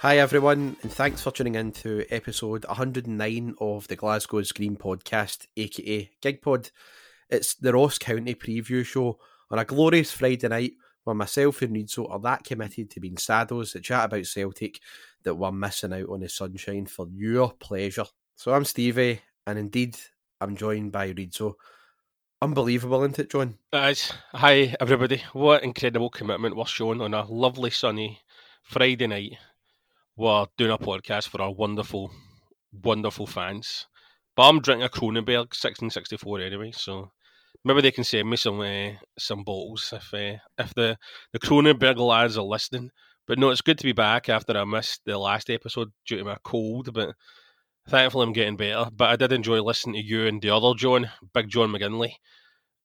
Hi everyone, and thanks for tuning in to episode 109 of the Glasgow Screen Podcast, aka GigPod. It's the Ross County preview show on a glorious Friday night where myself and Reidzo are that committed to being saddos that chat about Celtic that we're missing out on the sunshine for your pleasure. So I'm Stevie, and indeed I'm joined by Reidzo. Unbelievable, isn't it, John? Is. Hi everybody. What incredible commitment we're showing on a lovely sunny Friday night we're doing a podcast for our wonderful, wonderful fans. But I'm drinking a Kronenbourg 1664 anyway, so maybe they can send me some uh, some bottles if uh, if the the Kronenbourg lads are listening. But no, it's good to be back after I missed the last episode due to my cold. But thankfully, I'm getting better. But I did enjoy listening to you and the other John, Big John McGinley,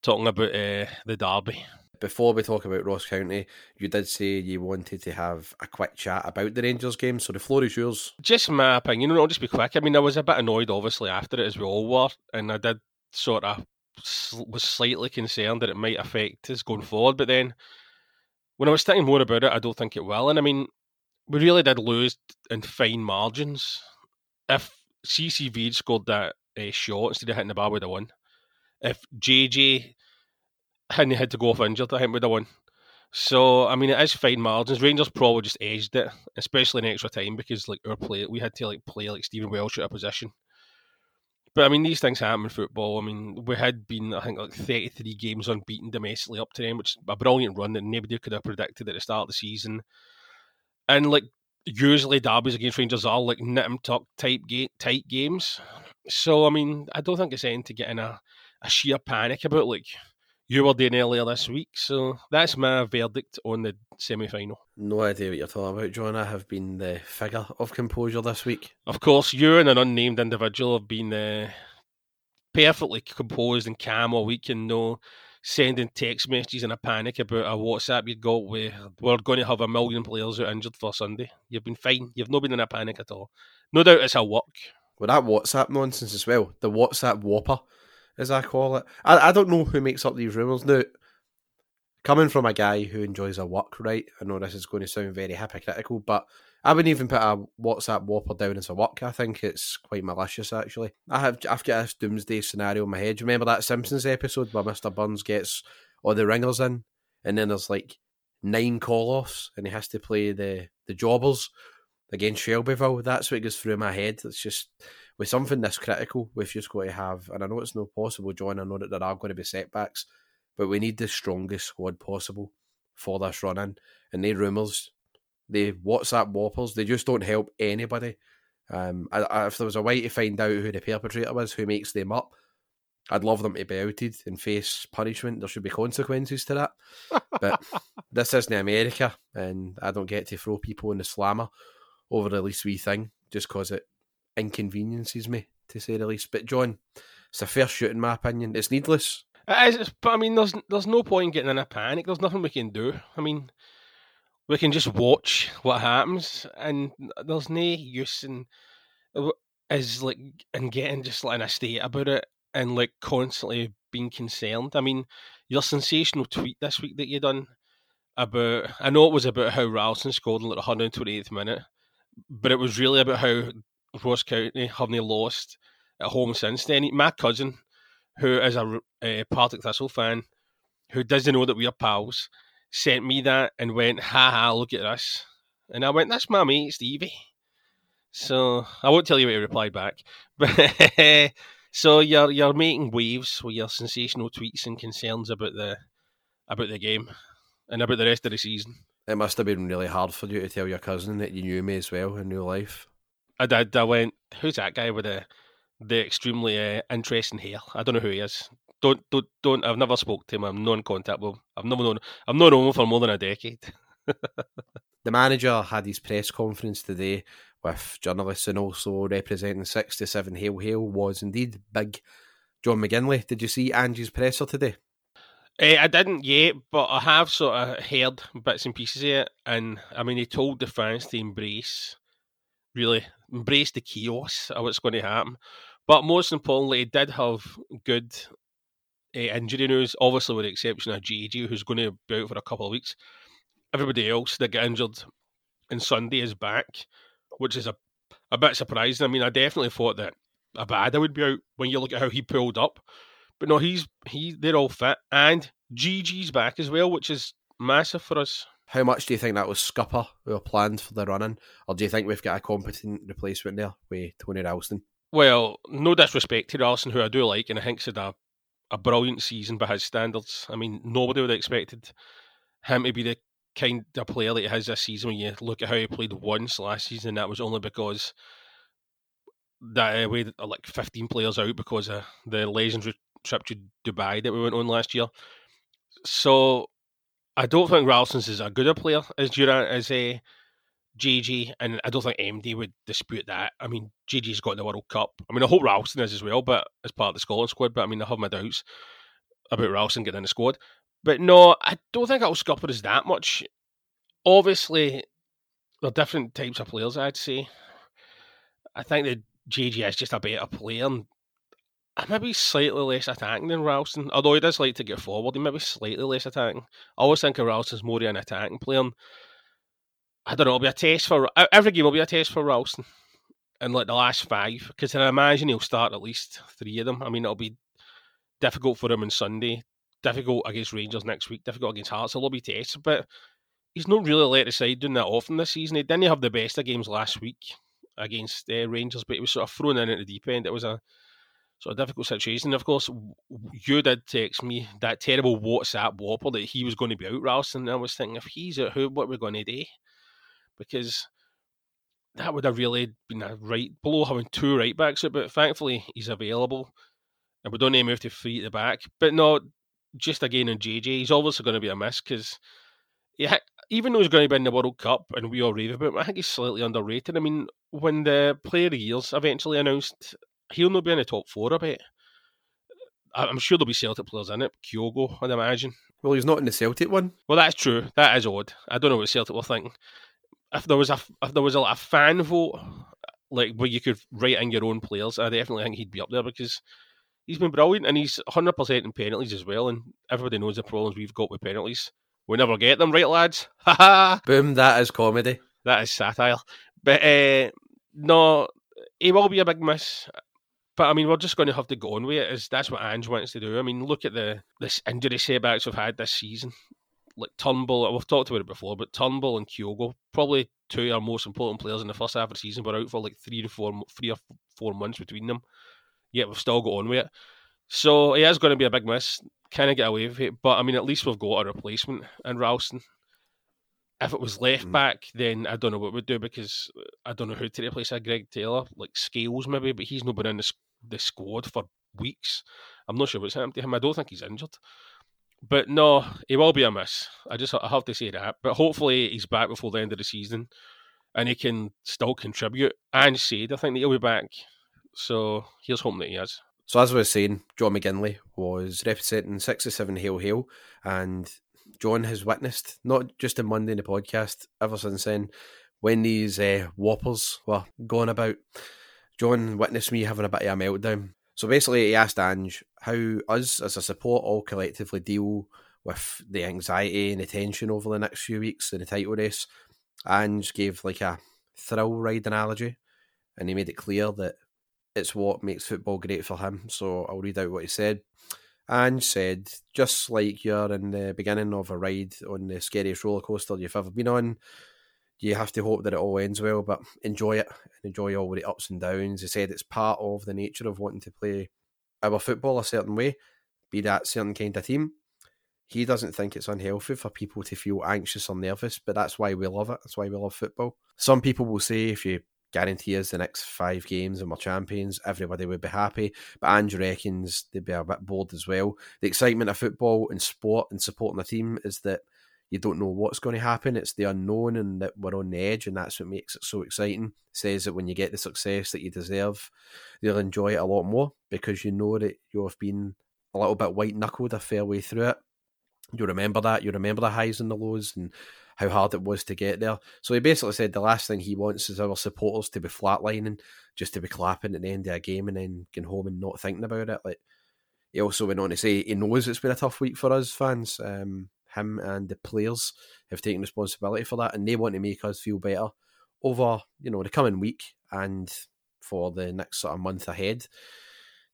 talking about uh, the derby before we talk about Ross County, you did say you wanted to have a quick chat about the Rangers game, so the floor is yours. Just my opinion, I'll just be quick. I mean, I was a bit annoyed, obviously, after it, as we all were, and I did sort of was slightly concerned that it might affect us going forward. But then, when I was thinking more about it, I don't think it will. And I mean, we really did lose in fine margins. If CCV scored that uh, shot instead of hitting the bar with a one, if JJ hadn't had to go off injured, I think we'd have won. So I mean, it is fine margins. Rangers probably just edged it, especially in extra time because like our play, we had to like play like Stephen Welsh out of position. But I mean, these things happen in football. I mean, we had been I think like thirty three games unbeaten domestically up to then, which is a brilliant run that nobody could have predicted at the start of the season. And like usually derbies against Rangers are like nit and tuck type ga- tight games. So I mean, I don't think it's anything to get in a, a sheer panic about. Like you were doing earlier this week. So that's my verdict on the semi final. No idea what you're talking about, John. I have been the figure of composure this week. Of course, you and an unnamed individual have been uh, perfectly composed and calm all week and no sending text messages in a panic about a WhatsApp you'd got where we're going to have a million players out injured for Sunday. You've been fine. You've not been in a panic at all. No doubt it's a work. Well, that WhatsApp nonsense as well. The WhatsApp whopper as I call it. I, I don't know who makes up these rumours. Now, coming from a guy who enjoys a work right, I know this is going to sound very hypocritical, but I wouldn't even put a WhatsApp whopper down as a work. I think it's quite malicious, actually. I have I've got this doomsday scenario in my head. Remember that Simpsons episode where Mr. Burns gets all the ringers in, and then there's like nine call offs, and he has to play the the jobbers against Shelbyville. That's what goes through my head. It's just with something this critical, we've just got to have, and I know it's not possible, John. I know that there are going to be setbacks, but we need the strongest squad possible for this run in. And they rumours, they WhatsApp whoppers, they just don't help anybody. Um, I, I, if there was a way to find out who the perpetrator was, who makes them up, I'd love them to be outed and face punishment. There should be consequences to that. but this isn't America, and I don't get to throw people in the slammer over the least wee thing just because it inconveniences me, to say the least. But John, it's a fair shoot in my opinion. It's needless. It is, but I mean, there's there's no point in getting in a panic. There's nothing we can do. I mean, we can just watch what happens, and there's no use in is like in getting just like in a state about it and like constantly being concerned. I mean, your sensational tweet this week that you done about I know it was about how Ralston scored in like the 128th minute, but it was really about how Ross County haven't lost at home since then. My cousin, who is a, a eh, Partick Thistle fan, who doesn't know that we are pals, sent me that and went, ha ha, look at this. And I went, that's my mate, Stevie. So I won't tell you what he replied back. But so you're you're making waves with your sensational tweets and concerns about the about the game and about the rest of the season. It must have been really hard for you to tell your cousin that you knew me as well in real life. I did. I went, who's that guy with the the extremely uh, interesting hair? I don't know who he is. Don't don't don't. I've never spoke to him. I'm not in contact with him. I've never known. I've known him for more than a decade. the manager had his press conference today with journalists and also representing 67 Hail Hail was indeed big. John McGinley, did you see Ange's presser today? Uh, I didn't yet, but I have sort of heard bits and pieces of it. And I mean, he told the fans to embrace, really, embrace the chaos of what's going to happen. But most importantly, he did have good uh, injury news, obviously, with the exception of JJ, who's going to be out for a couple of weeks. Everybody else that got injured on Sunday is back which is a a bit surprising. I mean, I definitely thought that Abada would be out when you look at how he pulled up, but no, he's he they're all fit, and GG's back as well, which is massive for us. How much do you think that was scupper we were planned for the running, or do you think we've got a competent replacement there with Tony Ralston? Well, no disrespect to Ralston, who I do like, and I think's had a, a brilliant season by his standards. I mean, nobody would have expected him to be the kind of player that he has this season when you look at how he played once last season, and that was only because that uh, we had like 15 players out because of the legendary trip to Dubai that we went on last year. So I don't think Ralston's is good a player as Durant as eh, a GG, and I don't think MD would dispute that. I mean, GG's got the World Cup. I mean, I hope Ralston is as well, but as part of the Scotland squad. But I mean, I have my doubts about Ralston getting in the squad. But no, I don't think I'll scupper us that much. Obviously, they're different types of players, I'd say. I think that JJ is just a better player and maybe slightly less attacking than Ralston. Although he does like to get forward, he maybe slightly less attacking. I always think of Ralston's more of an attacking player. And I don't know, it'll be a test for every game will be a test for Ralston in like the last five because I imagine he'll start at least three of them. I mean, it'll be difficult for him on Sunday difficult against Rangers next week, difficult against Hearts. Will be tests, but he's not really let aside doing that often this season. He didn't have the best of games last week against uh, Rangers, but he was sort of thrown in at the deep end. It was a sort of difficult situation. Of course, you did text me that terrible WhatsApp whopper that he was going to be out, Ralston. And I was thinking, if he's out, who, what are we going to do? Because that would have really been a right blow having two right backs but thankfully he's available. And we don't need to move to three at the back. But no, just again on JJ, he's obviously going to be a miss because yeah, even though he's going to be in the World Cup and we all rave about him, I think he's slightly underrated. I mean, when the Player of Year's eventually announced, he'll not be in the top four I bet. I'm sure there'll be Celtic players in it. Kyogo, I'd imagine. Well, he's not in the Celtic one. Well, that's true. That is odd. I don't know what Celtic were thinking. If there was a if there was a, a fan vote, like where you could write in your own players, I definitely think he'd be up there because he's been brilliant and he's 100% in penalties as well. And everybody knows the problems we've got with penalties. We never get them, right, lads? Ha ha! Boom, that is comedy. That is satire. But uh, no, he will be a big miss. But I mean, we're just going to have to go on with it. Is that's what Ange wants to do? I mean, look at the this injury setbacks we've had this season. Like Turnbull, we've talked about it before, but Turnbull and Kyogo, probably two of our most important players in the first half of the season, were out for like three to four, three or four months between them yet we've still got on with it. So he is going to be a big miss. kind of get away with it. But I mean, at least we've got a replacement in Ralston. If it was left Mm. back, then I don't know what we'd do because I don't know who to replace a Greg Taylor, like Scales maybe, but he's not been in the, the squad for weeks. I'm not sure what's happened to him. I don't think he's injured. But no, he will be a miss. I just I have to say that. But hopefully he's back before the end of the season and he can still contribute. And Said, I think that he'll be back. So here's hoping that he is. So as I was saying, John McGinley was representing 67 Hail Hail, and John has witnessed, not just in Monday in the podcast, ever since then, when these uh, whoppers were going about, John witnessed me having a bit of a meltdown. So basically, he asked Ange how us as a support all collectively deal with the anxiety and the tension over the next few weeks in the title race. Ange gave like a thrill ride analogy, and he made it clear that it's what makes football great for him. So I'll read out what he said. Ange said, just like you're in the beginning of a ride on the scariest roller coaster you've ever been on, you have to hope that it all ends well, but enjoy it and enjoy all the ups and downs. He said it's part of the nature of wanting to play our football a certain way, be that certain kind of team. He doesn't think it's unhealthy for people to feel anxious or nervous, but that's why we love it. That's why we love football. Some people will say if you guarantee us the next five games and we're champions, everybody would be happy. But Ange reckons they'd be a bit bored as well. The excitement of football and sport and supporting a team is that you don't know what's going to happen. It's the unknown and that we're on the edge, and that's what makes it so exciting. Says that when you get the success that you deserve, you'll enjoy it a lot more because you know that you've been a little bit white knuckled a fair way through it. You remember that. You remember the highs and the lows and how hard it was to get there. So he basically said the last thing he wants is our supporters to be flatlining, just to be clapping at the end of a game and then going home and not thinking about it. Like he also went on to say he knows it's been a tough week for us fans. Um, him and the players have taken responsibility for that, and they want to make us feel better over you know the coming week and for the next sort of month ahead.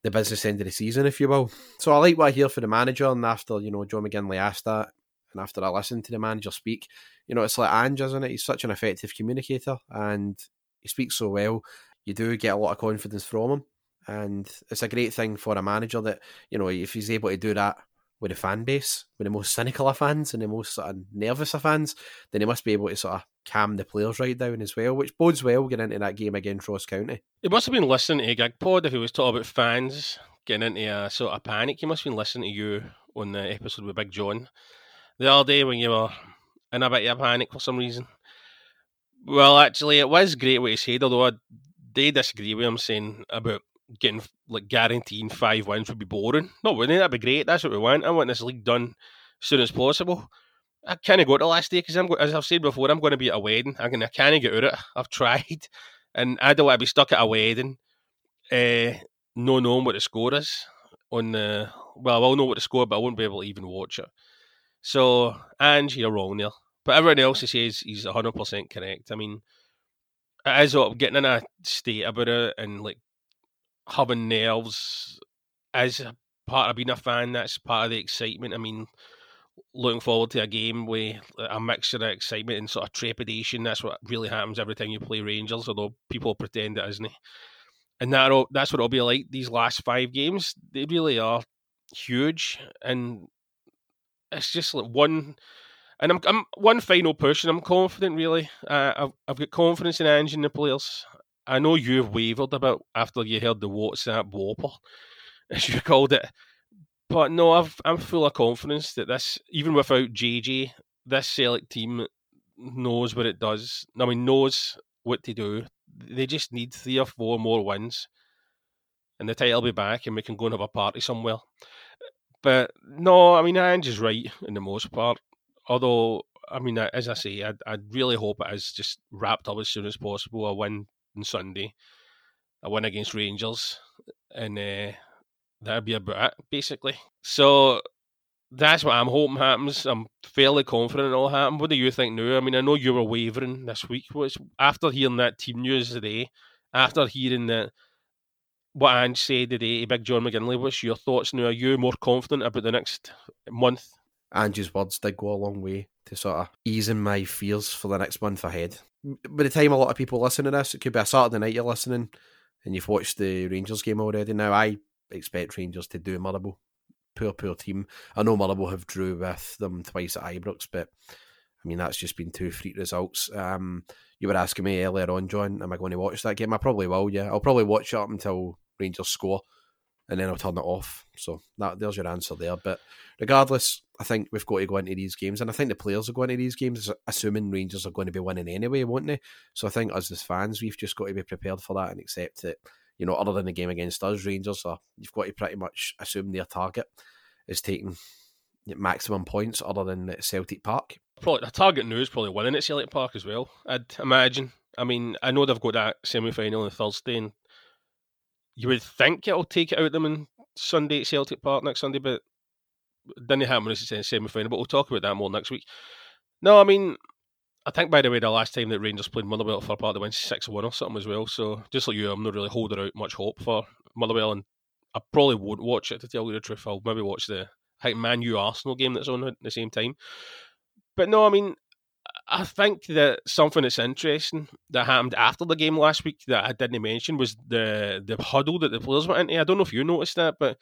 The business end of the season, if you will. So I like what I hear for the manager, and after you know John McGinley asked that, and after I listened to the manager speak, you know, it's like Ange, isn't it? He's such an effective communicator and he speaks so well. You do get a lot of confidence from him. And it's a great thing for a manager that, you know, if he's able to do that with a fan base, with the most cynical of fans and the most sort of nervous of fans, then he must be able to sort of calm the players right down as well, which bodes well getting into that game against Ross County. He must have been listening to Gig Pod if he was talking about fans getting into a sort of panic. He must have been listening to you on the episode with Big John the other day when you were in a bit of a panic for some reason. Well, actually, it was great what he said, although I did disagree with him saying about getting like guaranteeing five wins would be boring. No, wouldn't it? That'd be great. That's what we want. I want this league done as soon as possible. I can't go to the last day because I'm, as I've said before, I'm going to be at a wedding. I can, I can't get out of it. I've tried, and I don't want to be stuck at a wedding, uh, no knowing what the score is on the. Well, I will know what the score, but I won't be able to even watch it. So, Ange, you're wrong there. But everyone else says he's 100% correct. I mean, it is of getting in a state about it and like having nerves as part of being a fan. That's part of the excitement. I mean, looking forward to a game with a mixture of excitement and sort of trepidation. That's what really happens every time you play Rangers, although people pretend it isn't. And that that's what it'll be like these last five games. They really are huge, and it's just like one. And I'm, I'm one final push, and I'm confident. Really, uh, I've I've got confidence in Ange and the players. I know you've wavered about after you heard the WhatsApp whopper, as you called it, but no, I've, I'm full of confidence that this, even without JJ, this Celtic team knows what it does. I mean, knows what to do. They just need three or four more wins, and the title will be back, and we can go and have a party somewhere. But no, I mean, Ange is right in the most part. Although, I mean, as I say, I I really hope it is just wrapped up as soon as possible. A win on Sunday, a win against Rangers, and uh, that'd be about it, basically. So that's what I'm hoping happens. I'm fairly confident it'll happen. What do you think now? I mean, I know you were wavering this week. Was after hearing that team news today, after hearing that what Ange said today to Big John McGinley, what's your thoughts now? Are you more confident about the next month? Ange's words did go a long way to sort of easing my fears for the next month ahead. By the time a lot of people listen to this, it could be a Saturday night you're listening and you've watched the Rangers game already. Now, I expect Rangers to do Motherwell. poor, poor team. I know Motherwell have drew with them twice at Ibrox, but I mean that's just been two freak results. Um, you were asking me earlier on, John, am I going to watch that game? I probably will. Yeah, I'll probably watch it up until Rangers score, and then I'll turn it off. So that there's your answer there. But regardless, I think we've got to go into these games, and I think the players are going to these games, assuming Rangers are going to be winning anyway, won't they? So I think us as fans, we've just got to be prepared for that and accept that you know, other than the game against us, Rangers are you've got to pretty much assume their target is taking maximum points other than Celtic Park. Probably the target now is probably winning at Celtic Park as well. I'd imagine. I mean, I know they've got that semi final on Thursday, and you would think it'll take it out of them on Sunday at Celtic Park next Sunday, but didn't happen when it's semi final. But we'll talk about that more next week. No, I mean, I think, by the way, the last time that Rangers played Motherwell for a part, they went 6 1 or something as well. So, just like you, I'm not really holding out much hope for Motherwell. And I probably won't watch it, to tell you the truth. I'll maybe watch the I Man U Arsenal game that's on at the same time. But no, I mean, I think that something that's interesting that happened after the game last week that I didn't mention was the the huddle that the players went into. I don't know if you noticed that, but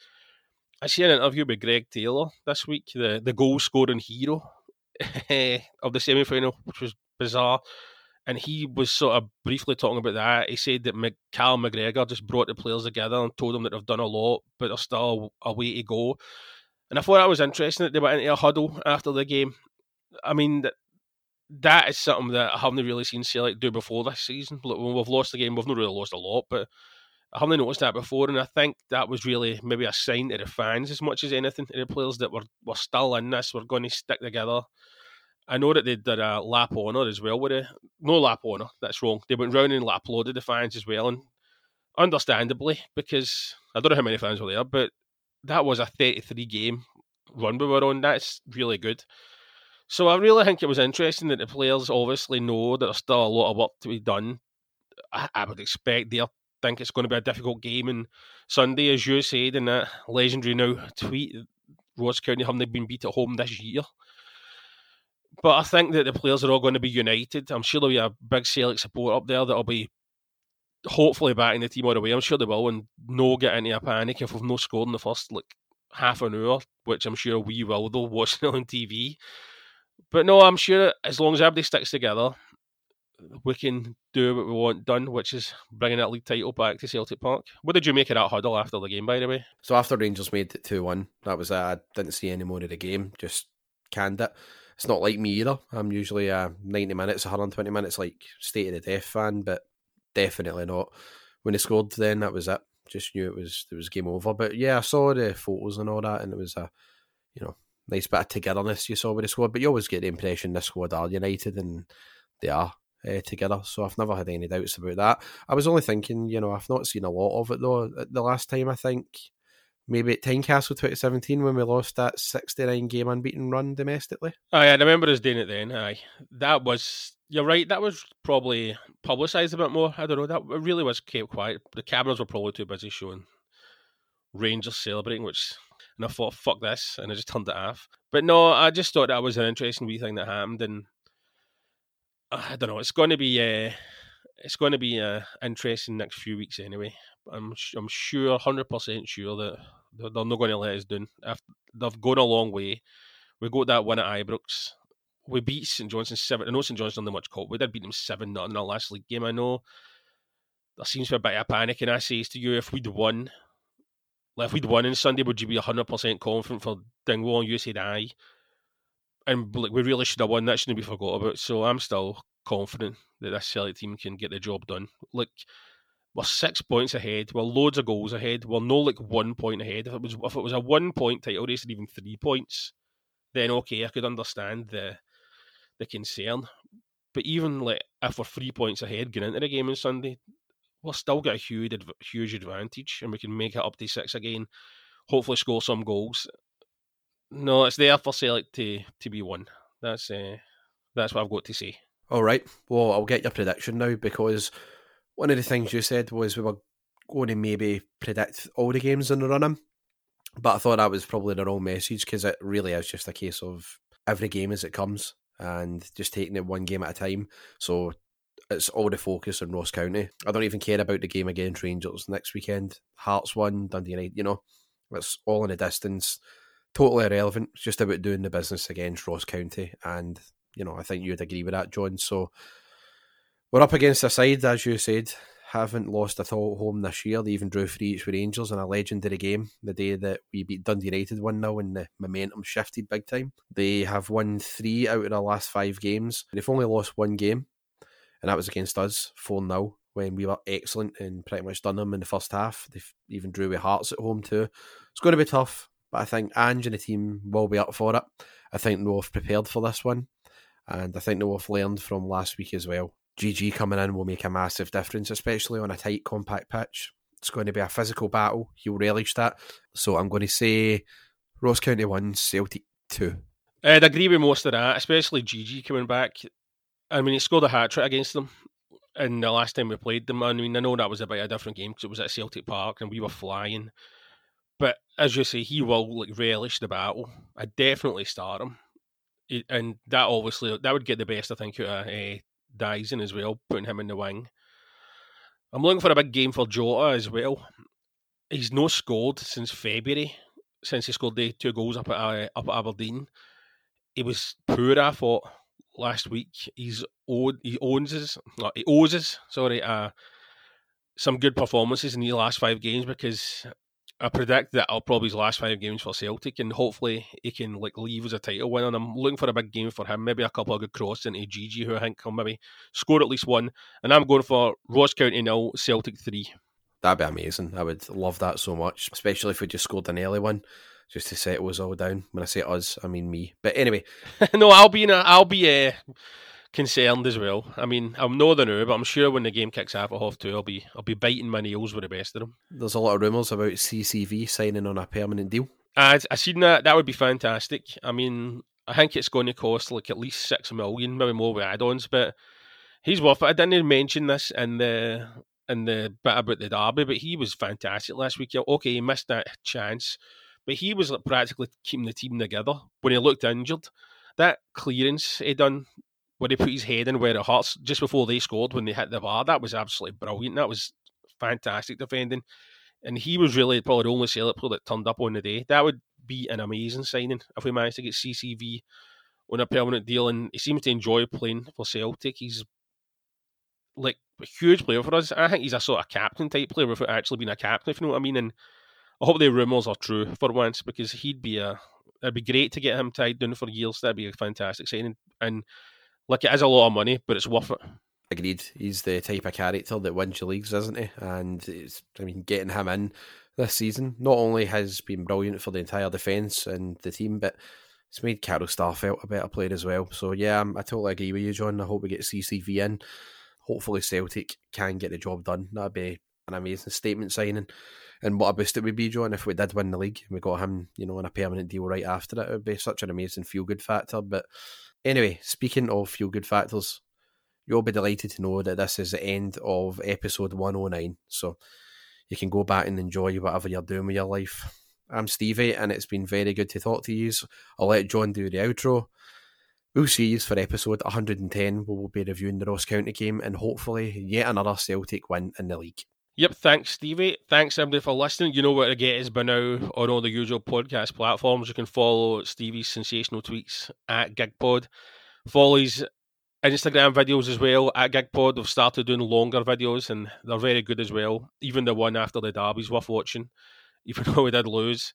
I see an interview with Greg Taylor this week, the, the goal scoring hero eh, of the semi final, which was bizarre. And he was sort of briefly talking about that. He said that Cal McGregor just brought the players together and told them that they've done a lot, but there's still a way to go. And I thought that was interesting that they went into a huddle after the game. I mean, that, that is something that I haven't really seen Celtic do before this season. Look, when we've lost the game, we've not really lost a lot, but I haven't noticed that before, and I think that was really maybe a sign to the fans as much as anything, to the players that were, were still in this, were going to stick together I know that they did a lap honour as well with it. No lap honour, that's wrong. They went round and lap loaded the fans as well, and understandably, because I don't know how many fans were there, but that was a 33 game run we were on. That's really good. So I really think it was interesting that the players obviously know that there's still a lot of work to be done. I, I would expect they think it's going to be a difficult game on Sunday, as you said in that legendary now tweet. Ross County haven't been beat at home this year. But I think that the players are all going to be united. I'm sure there'll be a big Celtic support up there that'll be hopefully backing the team all the way. I'm sure they will, and no get into a panic if we've no scored in the first like half an hour, which I'm sure we will though watching it on TV. But no, I'm sure as long as everybody sticks together, we can do what we want done, which is bringing that league title back to Celtic Park. What did you make of that huddle after the game, by the way? So after Rangers made it 2 1, that was I didn't see any more of the game, just canned it it's not like me either. I'm usually a 90 minutes, 120 minutes, like state of the death fan, but definitely not. When he scored, then that was it. Just knew it was it was game over. But yeah, I saw the photos and all that, and it was a you know nice bit of togetherness you saw with the squad. But you always get the impression this squad are united, and they are uh, together. So I've never had any doubts about that. I was only thinking, you know, I've not seen a lot of it though. The last time I think maybe at Tynecastle 2017 when we lost that 69 game unbeaten run domestically. Oh, yeah, I remember us doing it then. Aye, that was you're right. That was probably publicised a bit more. I don't know. That really was kept quiet. The cameras were probably too busy showing Rangers celebrating, which and I thought, fuck this, and I just turned it off. But no, I just thought that was an interesting wee thing that happened, and I don't know. It's going to be uh, it's going to be uh, interesting next few weeks anyway. I'm I'm sure, hundred percent sure that they're, they're not going to let us down. they've gone a long way. We got that win at Ibrox. We beat St Johnstone seven. I know St Johnstone didn't much call. We did beat them seven nothing in our last league game. I know there seems to be a bit of panic, and I say to you, if we'd won, like if we'd won on Sunday, would you be hundred percent confident for Dingwall? And you said aye, and like we really should have won. That shouldn't be forgot about. So I'm still confident that this Celtic team can get the job done. Like we're six points ahead. We're loads of goals ahead. We're no like one point ahead. If it was if it was a one point title race and even three points, then okay, I could understand the the concern. But even like if we're three points ahead going into the game on Sunday, we'll still get a huge huge advantage, and we can make it up to six again. Hopefully, score some goals. No, it's there for Celtic to to be won. That's uh, that's what I've got to say. All right. Well, I'll get your prediction now because one of the things you said was we were going to maybe predict all the games in the run but I thought that was probably the wrong message because it really is just a case of every game as it comes and just taking it one game at a time. So it's all the focus on Ross County. I don't even care about the game against Rangers next weekend. Hearts won, Dundee United, you know, it's all in the distance. totally irrelevant. It's just about doing the business against Ross County, and you know I think you'd agree with that, John. So we're up against a side, as you said, haven't lost at all home this year. They even drew three each with Rangers in a legendary game the day that we beat Dundee United 1 0 and the momentum shifted big time. They have won three out of the last five games. They've only lost one game, and that was against us, 4 0, when we were excellent and pretty much done them in the first half. They've even drew with Hearts at home too. It's going to be tough, but I think Ange and the team will be up for it. I think have prepared for this one, and I think have learned from last week as well. GG coming in will make a massive difference, especially on a tight, compact pitch. It's going to be a physical battle. He'll relish that. So I'm going to say Ross County 1, Celtic 2. I'd agree with most of that, especially GG coming back. I mean, he scored a hat trick against them in the last time we played them. I mean, I know that was a bit of a different game because it was at Celtic Park and we were flying. But as you say, he will like relish the battle. I definitely start him, and that obviously that would get the best I think out of uh, Daizen as well, putting him in the wing. I'm looking for a big game for Jota as well. He's no scored since February, since he scored the two goals up at uh, up at Aberdeen. He was poor, I thought, last week. He's owed, he owns his, he owes his, sorry, uh, some good performances in the last five games because I predict that I'll probably his last five games for Celtic, and hopefully he can like leave as a title winner. And I'm looking for a big game for him, maybe a couple of good crosses into GG, who I think can maybe score at least one. And I'm going for Ross County nil, Celtic three. That'd be amazing. I would love that so much, especially if we just scored an early one, just to settle us all down. When I say us, I mean me. But anyway, no, I'll be in a, I'll be uh, concerned as well. I mean, I'm not the new, but I'm sure when the game kicks off at half two, I'll be I'll be biting my nails with the best of them. There's a lot of rumours about CCV signing on a permanent deal. I I seen that. That would be fantastic. I mean, I think it's going to cost like at least six million, maybe more with add-ons, but he's worth it. I didn't even mention this in the in the bit about the derby, but he was fantastic last week. Okay, he missed that chance, but he was like practically keeping the team together when he looked injured. That clearance he done when he put his head in where it hurts just before they scored when they hit the bar. That was absolutely brilliant. That was fantastic defending. And he was really probably the only Celtic player that turned up on the day. That would be an amazing signing if we managed to get CCV on a permanent deal. And he seems to enjoy playing for Celtic. He's like a huge player for us. I think he's a sort of captain type player without actually being a captain, if you know what I mean. And I hope the rumours are true for once because he'd be a. It'd be great to get him tied down for years. That'd be a fantastic signing. And like it is a lot of money, but it's worth it. Agreed. He's the type of character that wins your leagues, isn't he? And it's, I mean, getting him in this season not only has been brilliant for the entire defence and the team, but it's made Carl Starfelt a better player as well. So yeah, I totally agree with you, John. I hope we get CCV in. Hopefully, Celtic can get the job done. That'd be an amazing statement signing. And what a boost it would be, John, if we did win the league and we got him, you know, on a permanent deal right after it. It would be such an amazing feel good factor. But Anyway, speaking of feel good factors, you'll be delighted to know that this is the end of episode 109. So you can go back and enjoy whatever you're doing with your life. I'm Stevie, and it's been very good to talk to you. I'll let John do the outro. We'll see you for episode 110, where we'll be reviewing the Ross County game and hopefully yet another Celtic win in the league. Yep, thanks, Stevie. Thanks, everybody, for listening. You know where to get us by now on all the usual podcast platforms. You can follow Stevie's sensational tweets at GigPod. Follow his Instagram videos as well at GigPod. They've started doing longer videos and they're very good as well. Even the one after the derby's worth watching, even though we did lose.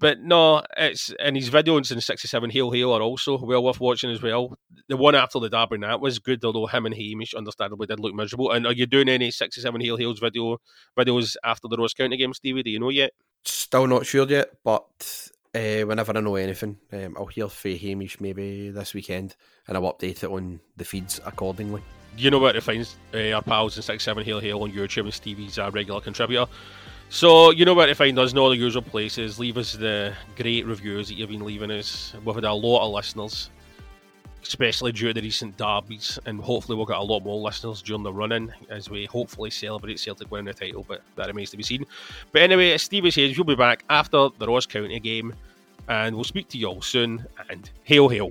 But no, it's and his videos in 67 Hail Hail are also well worth watching as well. The one after the Derby that was good, although him and Hamish understandably did look miserable. And are you doing any 67 Hail Hails video videos after the Ross County game, Stevie? Do you know yet? Still not sure yet, but uh, whenever I know anything, um, I'll hear from Hamish maybe this weekend and I'll update it on the feeds accordingly. You know where to find uh, our pals in 67 Hail Hail on YouTube and Stevie's a regular contributor. So you know where to find us in all the usual places. Leave us the great reviews that you've been leaving us. We've had a lot of listeners, especially due to the recent derbies, and hopefully we'll get a lot more listeners during the run-in as we hopefully celebrate Celtic winning the title. But that remains to be seen. But anyway, as Stevie says, we'll be back after the Ross County game, and we'll speak to you all soon. And hail, hail.